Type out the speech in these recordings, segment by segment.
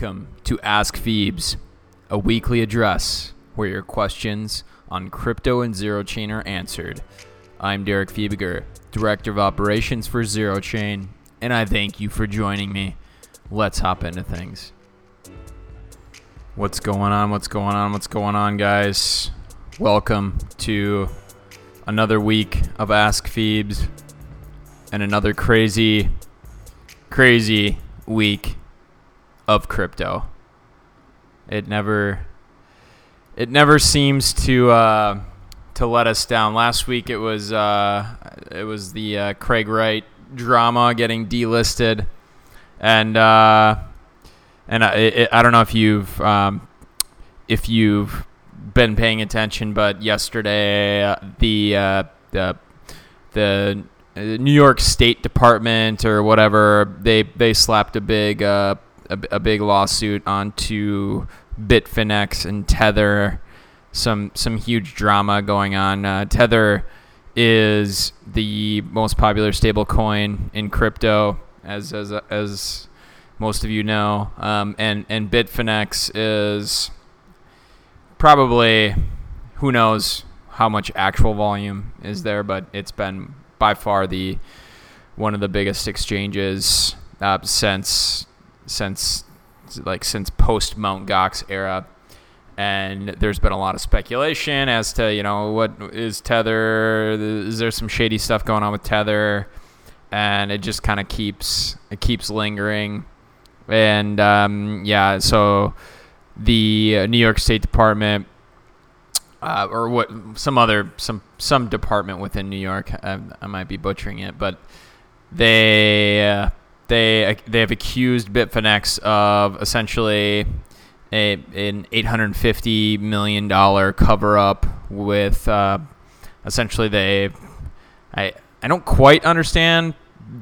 Welcome to Ask Phoebes, a weekly address where your questions on crypto and zero chain are answered. I'm Derek Fiebiger, Director of Operations for Zero Chain, and I thank you for joining me. Let's hop into things. What's going on? What's going on? What's going on, guys? Welcome to another week of Ask Phoebes and another crazy, crazy week of crypto. It never it never seems to uh, to let us down. Last week it was uh, it was the uh, Craig Wright drama getting delisted, and uh, and I, it, I don't know if you've um, if you've been paying attention, but yesterday uh, the uh, the the New York State Department or whatever they they slapped a big uh, a, a big lawsuit onto Bitfinex and Tether. Some some huge drama going on. Uh, Tether is the most popular stablecoin in crypto, as as as most of you know, um, and and Bitfinex is probably who knows how much actual volume is there, but it's been by far the one of the biggest exchanges uh, since since like since post Mount Gox era. And there's been a lot of speculation as to you know what is Tether? Is there some shady stuff going on with Tether? And it just kind of keeps it keeps lingering. And um, yeah, so the New York State Department uh, or what some other some some department within New York. I, I might be butchering it, but they uh, they they have accused Bitfinex of essentially a an 850 million dollar cover up with uh, essentially they I I don't quite understand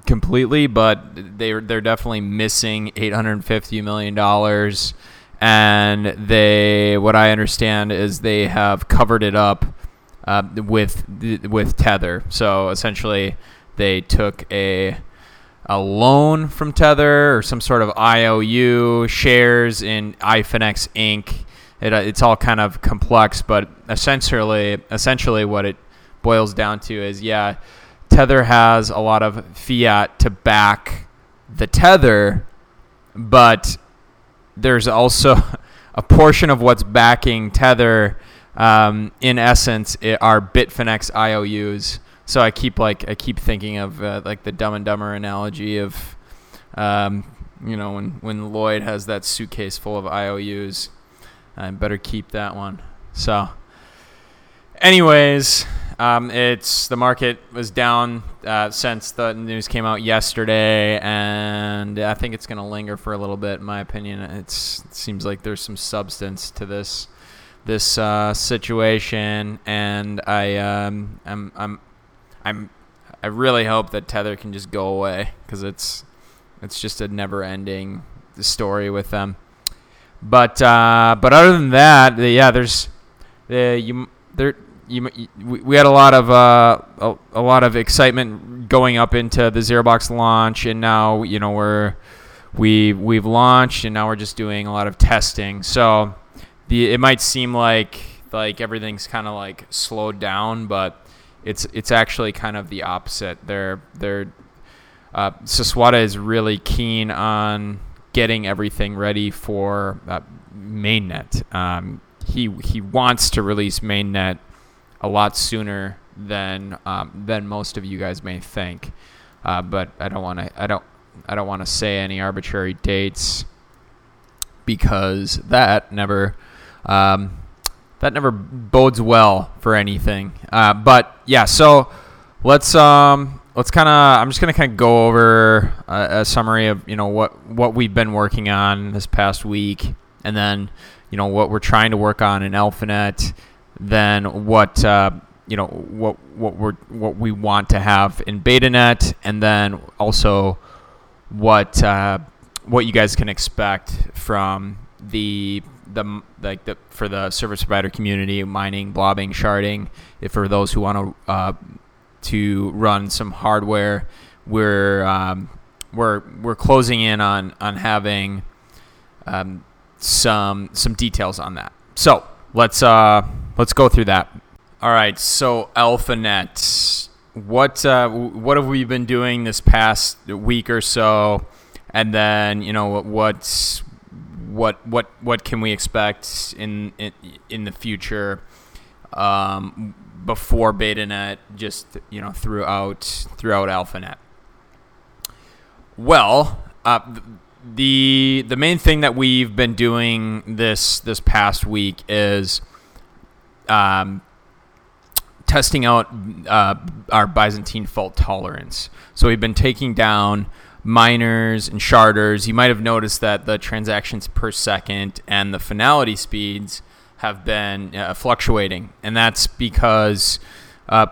completely, but they they're definitely missing 850 million dollars and they what I understand is they have covered it up uh, with with Tether. So essentially, they took a a loan from Tether or some sort of IOU shares in iFinex Inc. It, uh, it's all kind of complex, but essentially, essentially, what it boils down to is, yeah, Tether has a lot of fiat to back the Tether, but there's also a portion of what's backing Tether. Um, in essence, it are Bitfinex IOUs. So I keep like I keep thinking of uh, like the Dumb and Dumber analogy of, um, you know, when when Lloyd has that suitcase full of IOUs, I better keep that one. So, anyways, um, it's the market was down uh, since the news came out yesterday, and I think it's going to linger for a little bit. In my opinion, it's, it seems like there's some substance to this this uh, situation, and I um, I'm I'm I'm I really hope that Tether can just go away because it's it's just a never-ending story with them. But uh, but other than that, yeah, there's the you there you, we had a lot of uh, a, a, lot of excitement going up into the zero box launch, and now you know we're we we've launched, and now we're just doing a lot of testing. So the it might seem like like everything's kind of like slowed down, but it's it's actually kind of the opposite. They're they're uh, is really keen on getting everything ready for uh, mainnet. Um, he he wants to release mainnet a lot sooner than um, than most of you guys may think. Uh, but I don't want to. I don't. I don't want to say any arbitrary dates because that never. Um, that never bodes well for anything. Uh, but yeah, so let's um, let's kind of. I'm just gonna kind of go over a, a, summary of you know what what we've been working on this past week, and then you know what we're trying to work on in AlphaNet, then what uh, you know what what we what we want to have in BetaNet, and then also what uh, what you guys can expect from the the like the for the service provider community mining, blobbing, sharding. If for those who want to uh, to run some hardware, we're um, we're we're closing in on on having um, some some details on that. So let's uh, let's go through that. All right. So AlphaNet, what uh, what have we been doing this past week or so? And then you know what's what what what can we expect in in, in the future um, before BetaNet, just you know throughout throughout AlphaNet. Well, uh, the the main thing that we've been doing this this past week is um, testing out uh, our Byzantine fault tolerance. So we've been taking down miners and sharders. You might have noticed that the transactions per second and the finality speeds have been uh, fluctuating, and that's because uh,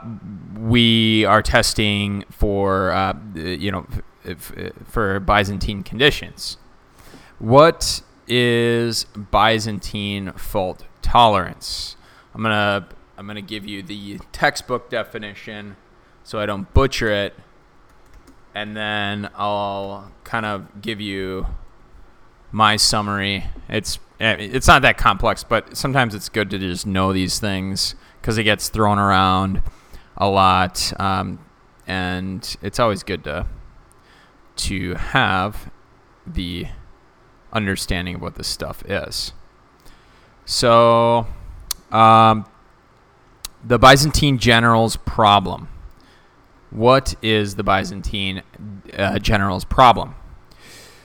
we are testing for uh, you know f- for Byzantine conditions. What is Byzantine fault tolerance? I'm gonna I'm gonna give you the textbook definition so I don't butcher it, and then I'll kind of give you my summary. It's eh, it's not that complex, but sometimes it's good to just know these things because it gets thrown around a lot, um, and it's always good to to have the understanding of what this stuff is. So, um, the Byzantine general's problem. What is the Byzantine uh, general's problem?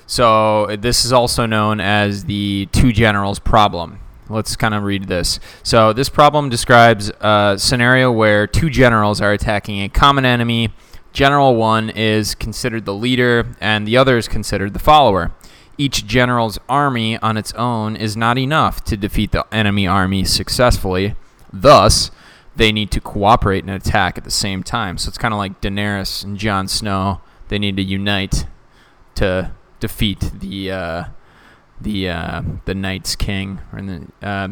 So this is also known as the two generals problem. Let's kind of read this. So this problem describes a scenario where two generals are attacking a common enemy. General 1 is considered the leader and the other is considered the follower. Each general's army on its own is not enough to defeat the enemy army successfully. Thus, they need to cooperate and attack at the same time. So it's kind of like Daenerys and Jon Snow. They need to unite to defeat the uh, the uh, the Night's King. Or the, uh,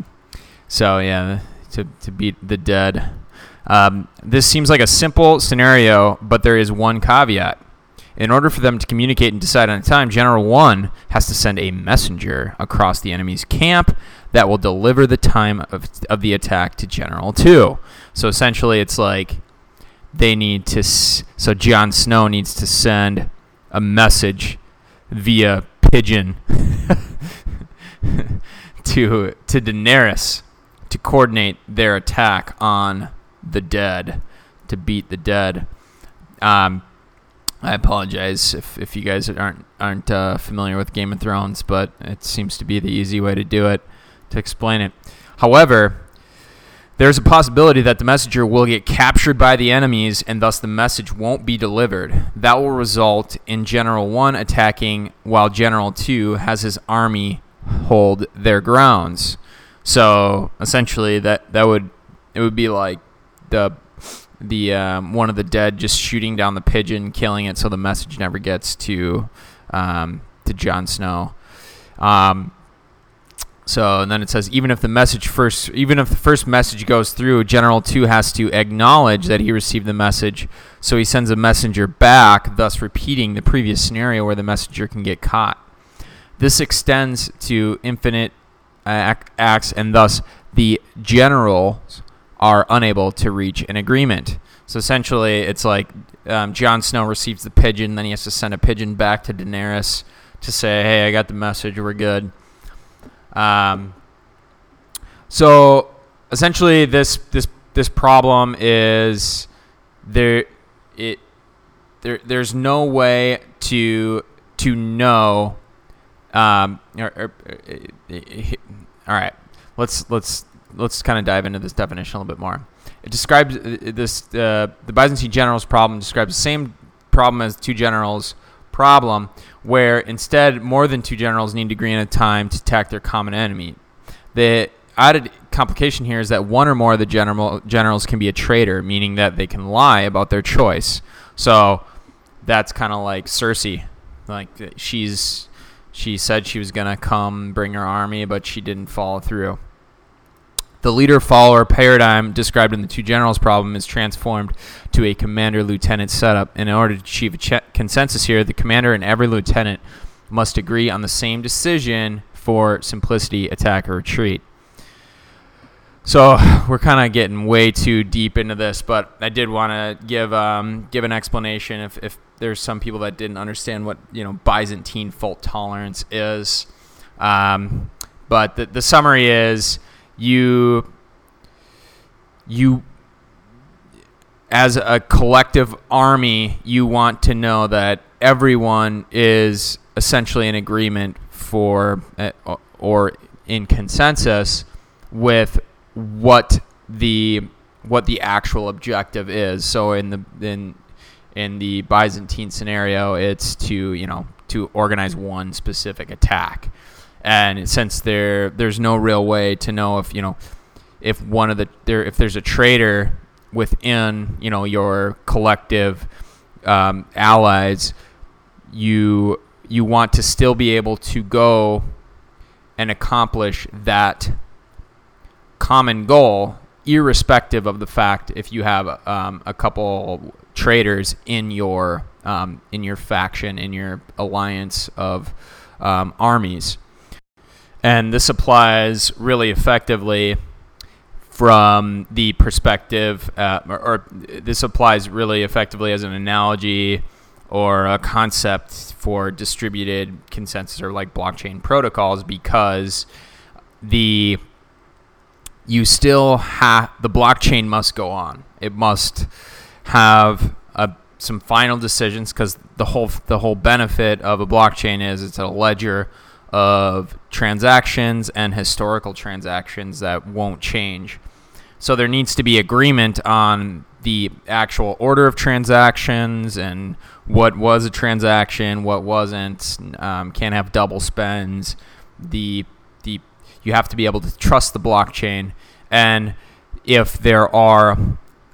so yeah, to to beat the dead. Um, this seems like a simple scenario, but there is one caveat. In order for them to communicate and decide on a time, General 1 has to send a messenger across the enemy's camp that will deliver the time of, of the attack to General 2. So essentially, it's like they need to. So Jon Snow needs to send a message via pigeon to to Daenerys to coordinate their attack on the dead to beat the dead. Um, I apologize if, if you guys aren't aren't uh, familiar with Game of Thrones, but it seems to be the easy way to do it to explain it. However, there's a possibility that the messenger will get captured by the enemies and thus the message won't be delivered. That will result in General 1 attacking while General 2 has his army hold their grounds. So essentially that that would it would be like the the um, one of the dead just shooting down the pigeon, killing it, so the message never gets to um, to Jon Snow. Um, so and then it says even if the message first even if the first message goes through, General 2 has to acknowledge that he received the message. So he sends a messenger back, thus repeating the previous scenario where the messenger can get caught. This extends to infinite uh, acts and thus the generals are unable to reach an agreement. So essentially, it's like um, Jon Snow receives the pigeon, then he has to send a pigeon back to Daenerys to say, "Hey, I got the message. We're good." Um, so essentially, this this this problem is there it there there's no way to to know. Um, or, or, all right, let's let's let's kind of dive into this definition a little bit more. It describes uh, this uh, the Byzantine generals problem describes the same problem as two generals problem, where instead more than two generals need to agree on a time to attack their common enemy. The added complication here is that one or more of the general generals can be a traitor, meaning that they can lie about their choice. So that's kind of like Cersei, like she's she said she was gonna come bring her army, but she didn't follow through. The leader follower paradigm described in the two generals problem is transformed to a commander lieutenant setup. And In order to achieve a consensus here, the commander and every lieutenant must agree on the same decision for simplicity, attack, or retreat. So we're kind of getting way too deep into this, but I did want to give um, give an explanation if, if there's some people that didn't understand what you know Byzantine fault tolerance is. Um, but the, the summary is you you as a collective army, you want to know that everyone is essentially in agreement for uh, or in consensus with what the what the actual objective is. So in the in in the Byzantine scenario, it's to you know to organize one specific attack, and since there there's no real way to know if you know if one of the there if there's a traitor within you know your collective um, allies, you you want to still be able to go and accomplish that common goal, irrespective of the fact if you have um, a couple traitors in your um, in your faction in your alliance of um, armies, and this applies really effectively from the perspective, uh, or, or, this applies really effectively as an analogy or a concept for distributed consensus or like blockchain protocols because the you still have the blockchain must go on. It must have a, some final decisions because the whole the whole benefit of a blockchain is it's a ledger of transactions and historical transactions that won't change. So there needs to be agreement on the actual order of transactions and what was a transaction, what wasn't. Um, can't have double spends. The the you have to be able to trust the blockchain. And if there are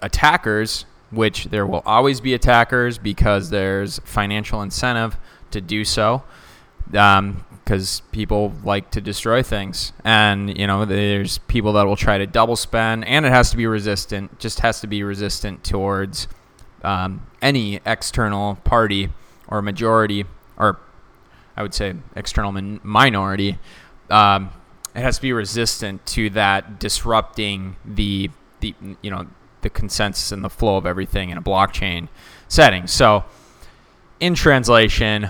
attackers, which there will always be attackers because there's financial incentive to do so, because people like to destroy things. And, you know, there's people that will try to double spend, and it has to be resistant, just has to be resistant towards um, any external party or majority, or I would say external min- minority. Um, it has to be resistant to that disrupting the the you know the consensus and the flow of everything in a blockchain setting. So, in translation,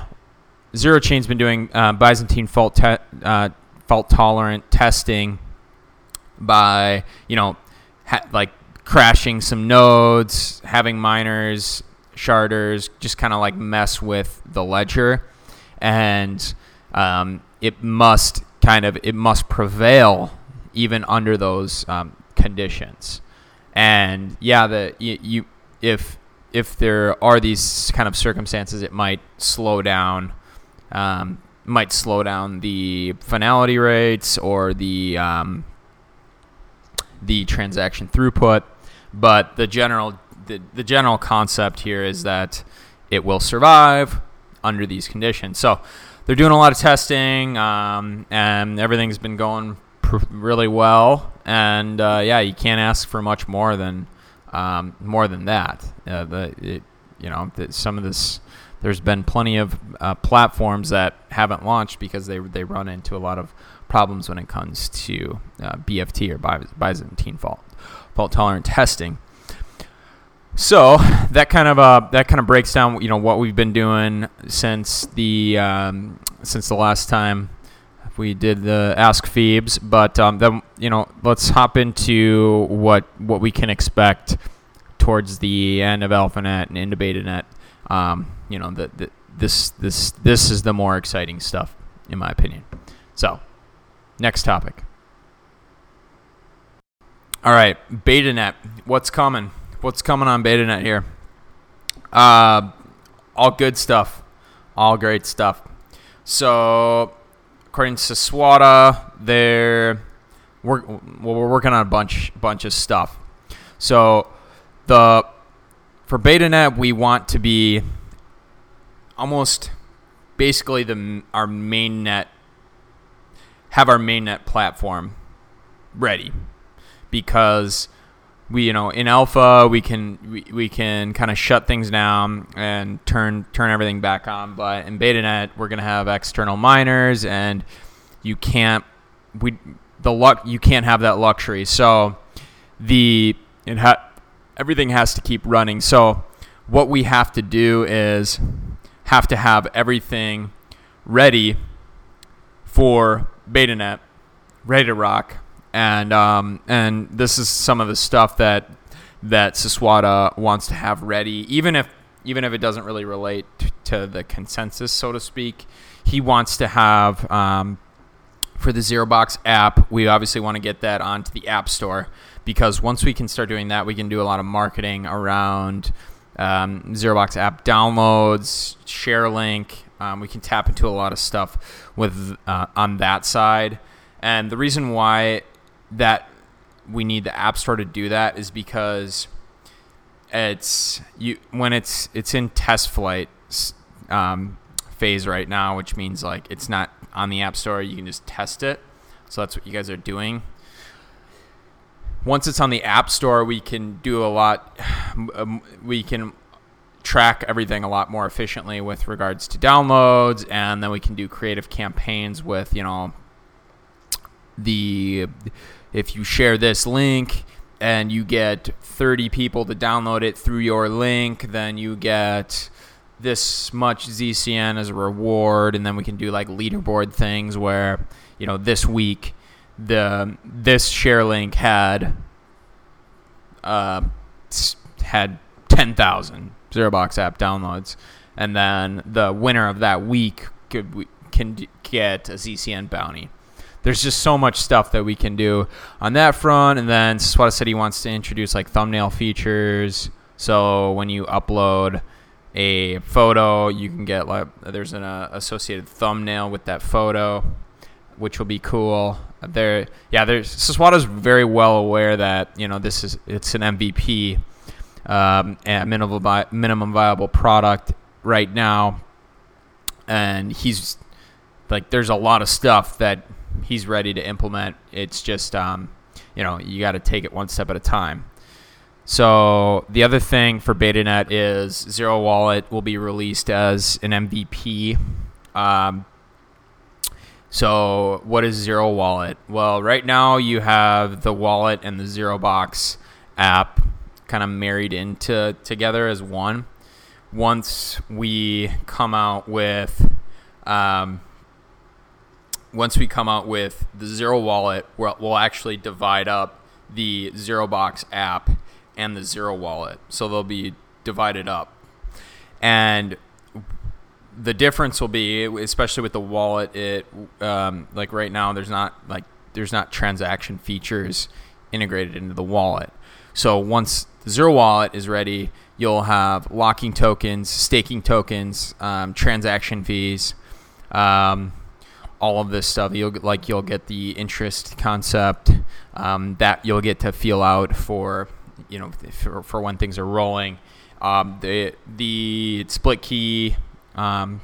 Zero Chain's been doing uh, Byzantine fault te- uh, fault tolerant testing by you know ha- like crashing some nodes, having miners, sharders, just kind of like mess with the ledger, and um, it must kind of it must prevail even under those um, conditions. And yeah, the you, you if if there are these kind of circumstances, it might slow down, um, might slow down the finality rates or the um, the transaction throughput. But the general the, the general concept here is that it will survive under these conditions. So they're doing a lot of testing, um, and everything's been going pr- really well. And uh, yeah, you can't ask for much more than um, more than that. Uh, the it, you know the, some of this. There's been plenty of uh, platforms that haven't launched because they they run into a lot of problems when it comes to uh, BFT or Byzantine fault fault tolerant testing. So that kind of uh, that kind of breaks down you know what we've been doing since the um, since the last time we did the Ask Phoebes, but um, then you know let's hop into what what we can expect towards the end of AlphaNet and into BetaNet. Um, you know the, the, this this this is the more exciting stuff in my opinion. So next topic. All right, BetaNet. What's coming? what's coming on BetaNet here? Uh, all good stuff, all great stuff. So, according to Saswata, they're we're, well, we're working on a bunch bunch of stuff. So, the for BetaNet, we want to be almost basically the our main net have our mainnet platform ready because we you know in alpha we can we, we can kind of shut things down and turn turn everything back on but in beta net we're going to have external miners and you can't we the luck you can't have that luxury. So the it ha- everything has to keep running. So what we have to do is have to have everything ready for BetaNet, ready to rock, and um, and this is some of the stuff that that Saswata wants to have ready, even if even if it doesn't really relate to the consensus, so to speak. He wants to have um, for the ZeroBox app. We obviously want to get that onto the App Store because once we can start doing that, we can do a lot of marketing around um, ZeroBox app downloads, share link. Um, we can tap into a lot of stuff with uh, on that side. And the reason why that we need the App Store to do that is because it's you when it's it's in test flight um, phase right now, which means like it's not on the App Store. You can just test it. So that's what you guys are doing once it's on the App Store, we can do a lot. Um, we can track everything a lot more efficiently with regards to downloads, and then we can do creative campaigns with you know the if you share this link and you get 30 people to download it through your link, then you get this much ZCN as a reward, and then we can do like leaderboard things where you know this week the this share link had uh, had 10,000 ZeroBox app downloads, and then the winner of that week could can get a ZCN bounty. There's just so much stuff that we can do on that front, and then Saswata said he wants to introduce like thumbnail features. So when you upload a photo, you can get like there's an uh, associated thumbnail with that photo, which will be cool there, yeah, there's Saswata's very well aware that you know this is it's an MVP, um, minimum vi- minimum viable product right now, and he's like, there's a lot of stuff that he's ready to implement. It's just, um, you know, you got to take it one step at a time. So the other thing for BetaNet is Zero Wallet will be released as an MVP. Um, so, what is Zero Wallet? Well, right now you have the wallet and the Zero Box app kind of married into together as one. Once we come out with, um, once we come out with the Zero Wallet, we'll, we'll actually divide up the Zero Box app and the Zero Wallet, so they'll be divided up. And the difference will be, especially with the wallet, it um, like right now there's not like there's not transaction features integrated into the wallet. So once Zero Wallet is ready, you'll have locking tokens, staking tokens, um, transaction fees, um, all of this stuff. You'll like you'll get the interest concept um, that you'll get to feel out for you know for, for when things are rolling. Um, the the split key um,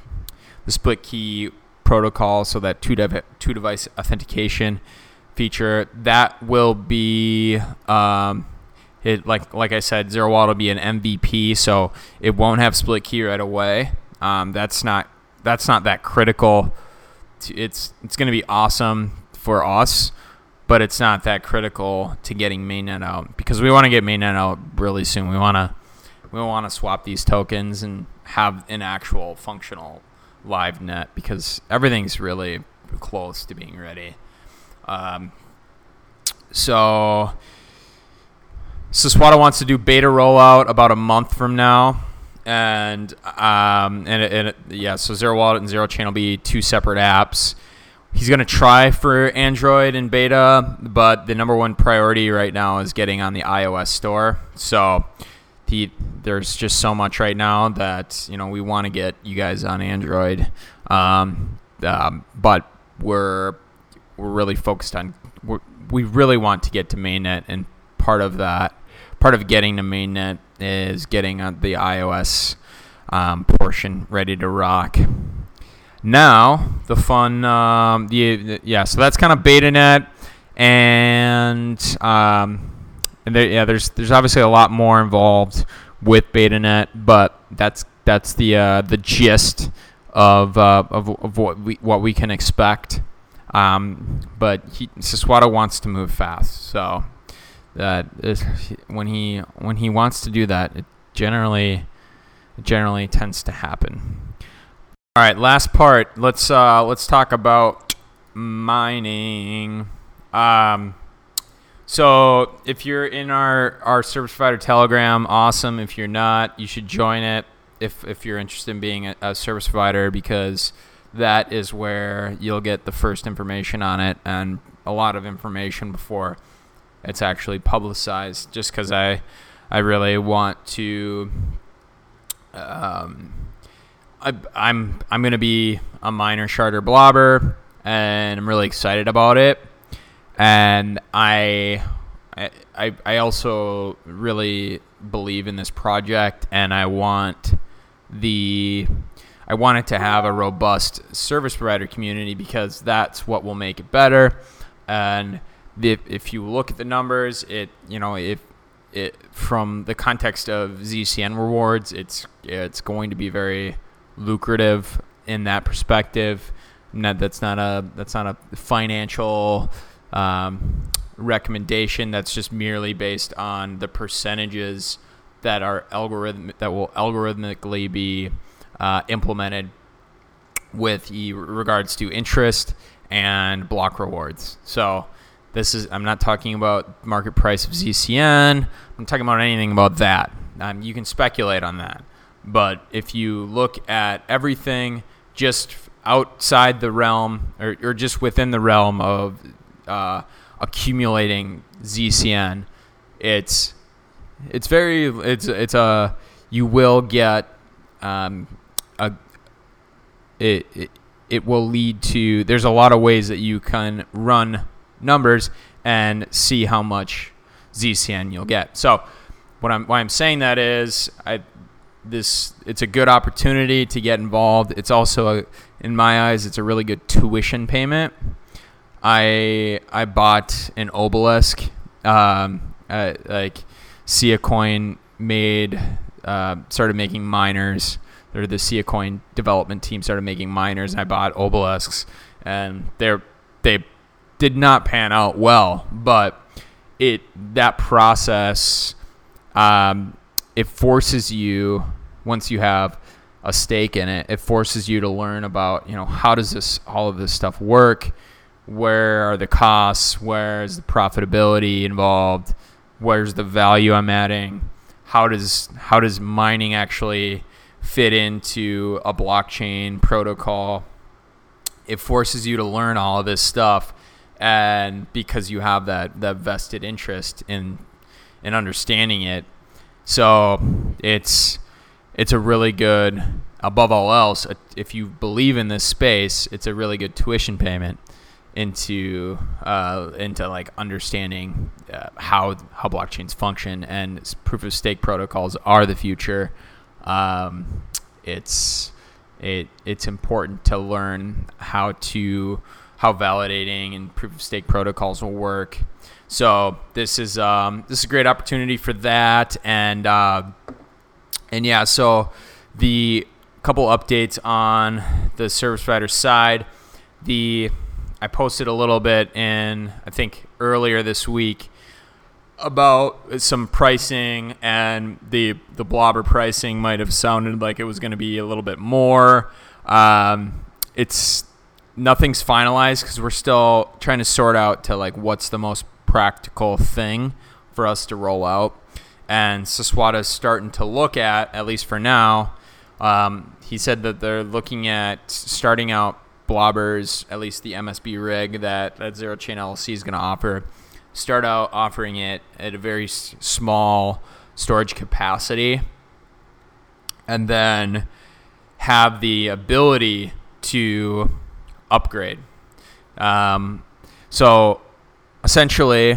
the split key protocol, so that two, dev- two device authentication feature that will be um, it like like I said, Zero will be an MVP, so it won't have split key right away. Um, that's not that's not that critical. It's it's going to be awesome for us, but it's not that critical to getting mainnet out because we want to get mainnet out really soon. We want to we want to swap these tokens and have an actual functional live net because everything's really close to being ready. Um, so Saswata wants to do beta rollout about a month from now. And um, and, it, and it, yeah, so Zero Wallet and Zero Chain will be two separate apps. He's going to try for Android and beta, but the number one priority right now is getting on the iOS store. So there's just so much right now that you know we want to get you guys on Android, um, um, but we're we're really focused on we we really want to get to mainnet, and part of that, part of getting to mainnet is getting the iOS um, portion ready to rock. Now the fun, um, the yeah, so that's kind of beta net and um, and there, yeah, there's there's obviously a lot more involved with BetaNet, but that's that's the uh, the gist of, uh, of of what we what we can expect. Um, but he, wants to move fast, so that is when he when he wants to do that, it generally generally tends to happen. All right, last part. Let's uh, let's talk about mining. Um, so if you're in our our service provider Telegram, awesome. If you're not, you should join it. If if you're interested in being a, a service provider, because that is where you'll get the first information on it and a lot of information before it's actually publicized. Just because I I really want to. Um, I, I'm I'm gonna be a miner sharder blobber, and I'm really excited about it and I, I, I also really believe in this project, and I want the, I want it to have a robust service provider community because that's what will make it better. And if, if you look at the numbers, it, you know, if it from the context of ZCN rewards, it's it's going to be very lucrative in that perspective. Not, that's not a that's not a financial um, recommendation that's just merely based on the percentages that are algorithm that will algorithmically be uh, implemented with e- regards to interest and block rewards. So this is I'm not talking about market price of ZCN. I'm talking about anything about that. Um, you can speculate on that, but if you look at everything just outside the realm or, or just within the realm of uh, accumulating ZCN, it's it's very it's it's a you will get um, a it, it it will lead to there's a lot of ways that you can run numbers and see how much ZCN you'll get. So what I'm why I'm saying that is I this it's a good opportunity to get involved. It's also a, in my eyes it's a really good tuition payment I I bought an obelisk. Um, uh, like Sia Coin made uh, started making miners. Or the Sia Coin development team started making miners, and I bought obelisks, and they're they did not pan out well, but it that process um, it forces you once you have a stake in it, it forces you to learn about you know how does this all of this stuff work where are the costs, where's the profitability involved, where's the value I'm adding, how does how does mining actually fit into a blockchain protocol. It forces you to learn all of this stuff and because you have that that vested interest in in understanding it. So it's it's a really good above all else if you believe in this space, it's a really good tuition payment into uh, into like understanding uh, how how blockchains function and proof of stake protocols are the future. Um, it's it it's important to learn how to how validating and proof of stake protocols will work. So this is um, this is a great opportunity for that and uh, and yeah. So the couple updates on the service provider side. The I posted a little bit in I think earlier this week about some pricing and the the blobber pricing might have sounded like it was going to be a little bit more. Um, it's nothing's finalized because we're still trying to sort out to like what's the most practical thing for us to roll out. And Saswata is starting to look at, at least for now. Um, he said that they're looking at starting out blobbers, at least the MSB rig that, that Zero Chain LLC is going to offer, start out offering it at a very s- small storage capacity and then have the ability to upgrade. Um, so essentially,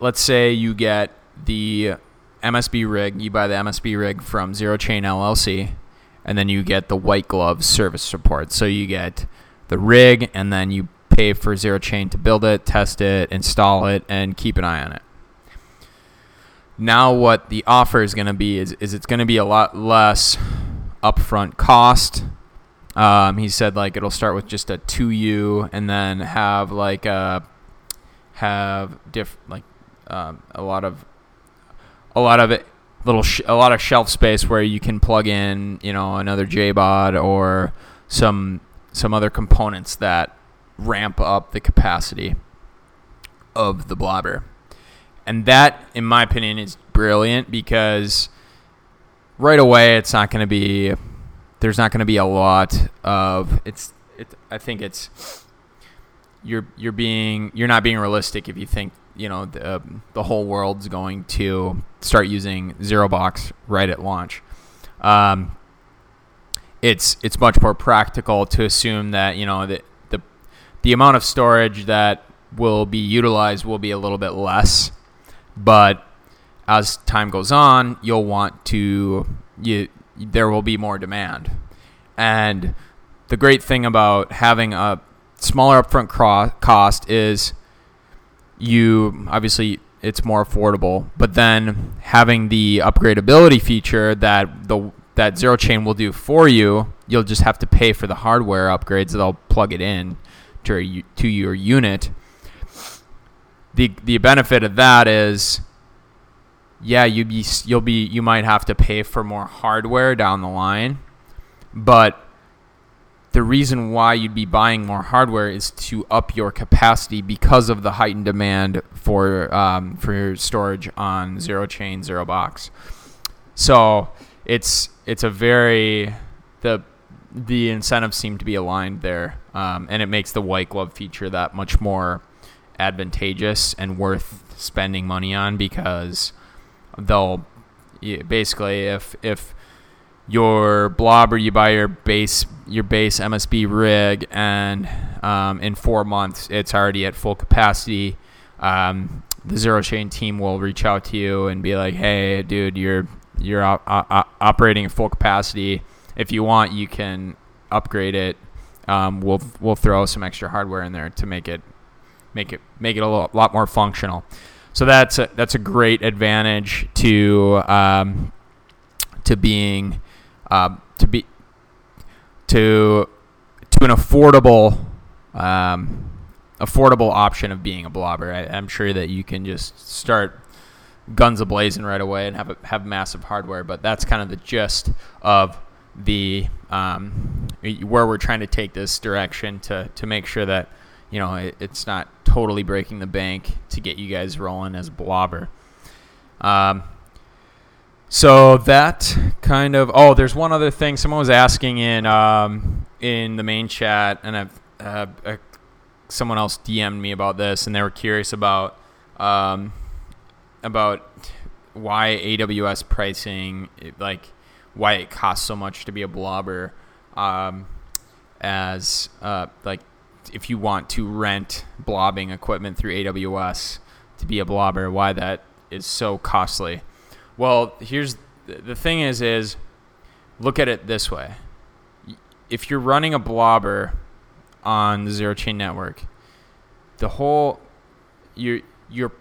let's say you get the MSB rig, you buy the MSB rig from Zero Chain LLC and then you get the white glove service support. So you get the rig, and then you pay for Zero Chain to build it, test it, install it, and keep an eye on it. Now, what the offer is going to be is, is it's going to be a lot less upfront cost Um, he said like it'll start with just a two U and then have like a have diff like um, a lot of a lot of it little sh- a lot of shelf space where you can plug in you know another JBOD or some some other components that ramp up the capacity of the blobber. And that, in my opinion, is brilliant because right away it's not going to be there's not going to be a lot of it's it, I think it's you're you're being you're not being realistic if you think you know the the whole world's going to start using zero box right at launch. Um, it's it's much more practical to assume that you know the the the amount of storage that will be utilized will be a little bit less, but as time goes on, you'll want to you there will be more demand, and the great thing about having a smaller upfront cost is you obviously it's more affordable, but then having the upgradability feature that the that zero chain will do for you, you'll just have to pay for the hardware upgrades. They'll plug it in to, to your unit. The the benefit of that is, yeah, you be you'll be you might have to pay for more hardware down the line, but the reason why you'd be buying more hardware is to up your capacity because of the heightened demand for um, for storage on zero chain zero box. So it's it's a very the the incentives seem to be aligned there, um, and it makes the white glove feature that much more advantageous and worth spending money on because they'll basically if if your blobber you buy your base your base MSB rig and um, in four months it's already at full capacity. Um, the zero chain team will reach out to you and be like, "Hey, dude, you're you're op- op- operating at full capacity. If you want, you can upgrade it. Um, we'll we'll throw some extra hardware in there to make it make it make it a lot, lot more functional. So that's a, that's a great advantage to um, to being uh, to be to to an affordable um, affordable option of being a blobber. I, am sure that you can just start guns a blazing right away and have a, have massive hardware. But that's kind of the gist of the um, where we're trying to take this direction to to make sure that you know it, it's not totally breaking the bank to get you guys rolling as blobber. Um, so that kind of oh, there's one other thing. Someone was asking in um, in the main chat, and I've, uh, uh, someone else DM'd me about this, and they were curious about um, about why AWS pricing, like why it costs so much to be a blobber, um, as uh, like if you want to rent blobbing equipment through AWS to be a blobber, why that is so costly. Well, here's the thing is is look at it this way. If you're running a blobber on the zero chain network, the whole you're you're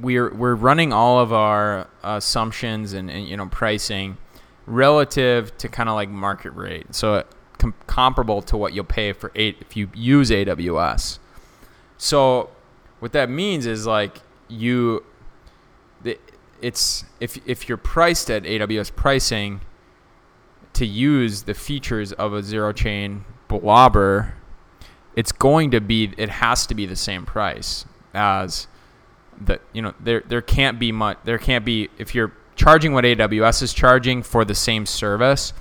we're we're running all of our assumptions and, and you know pricing relative to kind of like market rate. So uh, com- comparable to what you'll pay for eight if you use AWS. So what that means is like you it's if if you're priced at AWS pricing to use the features of a zero chain blobber, it's going to be it has to be the same price as the you know there there can't be much there can't be if you're charging what AWS is charging for the same service,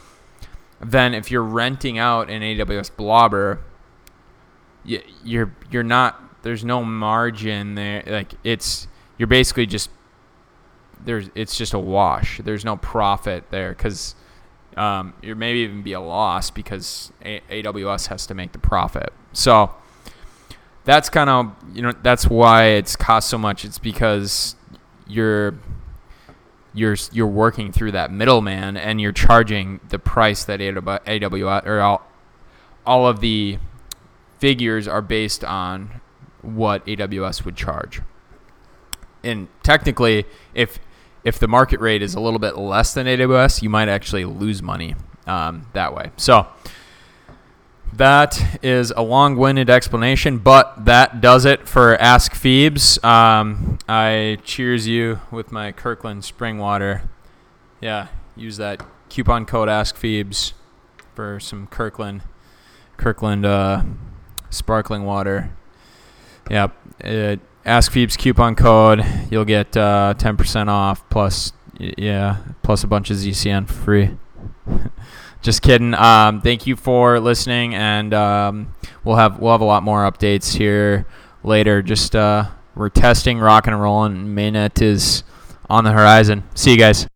then if you're renting out an AWS blobber, you're you're not there's no margin there like it's you're basically just there's it's just a wash. There's no profit there because um, there may even be a loss because a- AWS has to make the profit. So that's kind of you know that's why it's cost so much. It's because you're you're you're working through that middleman and you're charging the price that AWS or all all of the figures are based on what AWS would charge. And technically, if if the market rate is a little bit less than AWS, you might actually lose money um, that way. So that is a long-winded explanation, but that does it for Ask Phoebes. Um, I cheers you with my Kirkland spring water. Yeah, use that coupon code Ask Phoebes for some Kirkland, Kirkland uh, sparkling water. Yeah, uh, Ask Phoebes coupon code. You'll get uh, 10% off plus yeah plus a bunch of ZCN for free. Just kidding. Um, thank you for listening, and um, we'll have we'll have a lot more updates here later. Just uh, we're testing, rock and rolling. Mainnet is on the horizon. See you guys.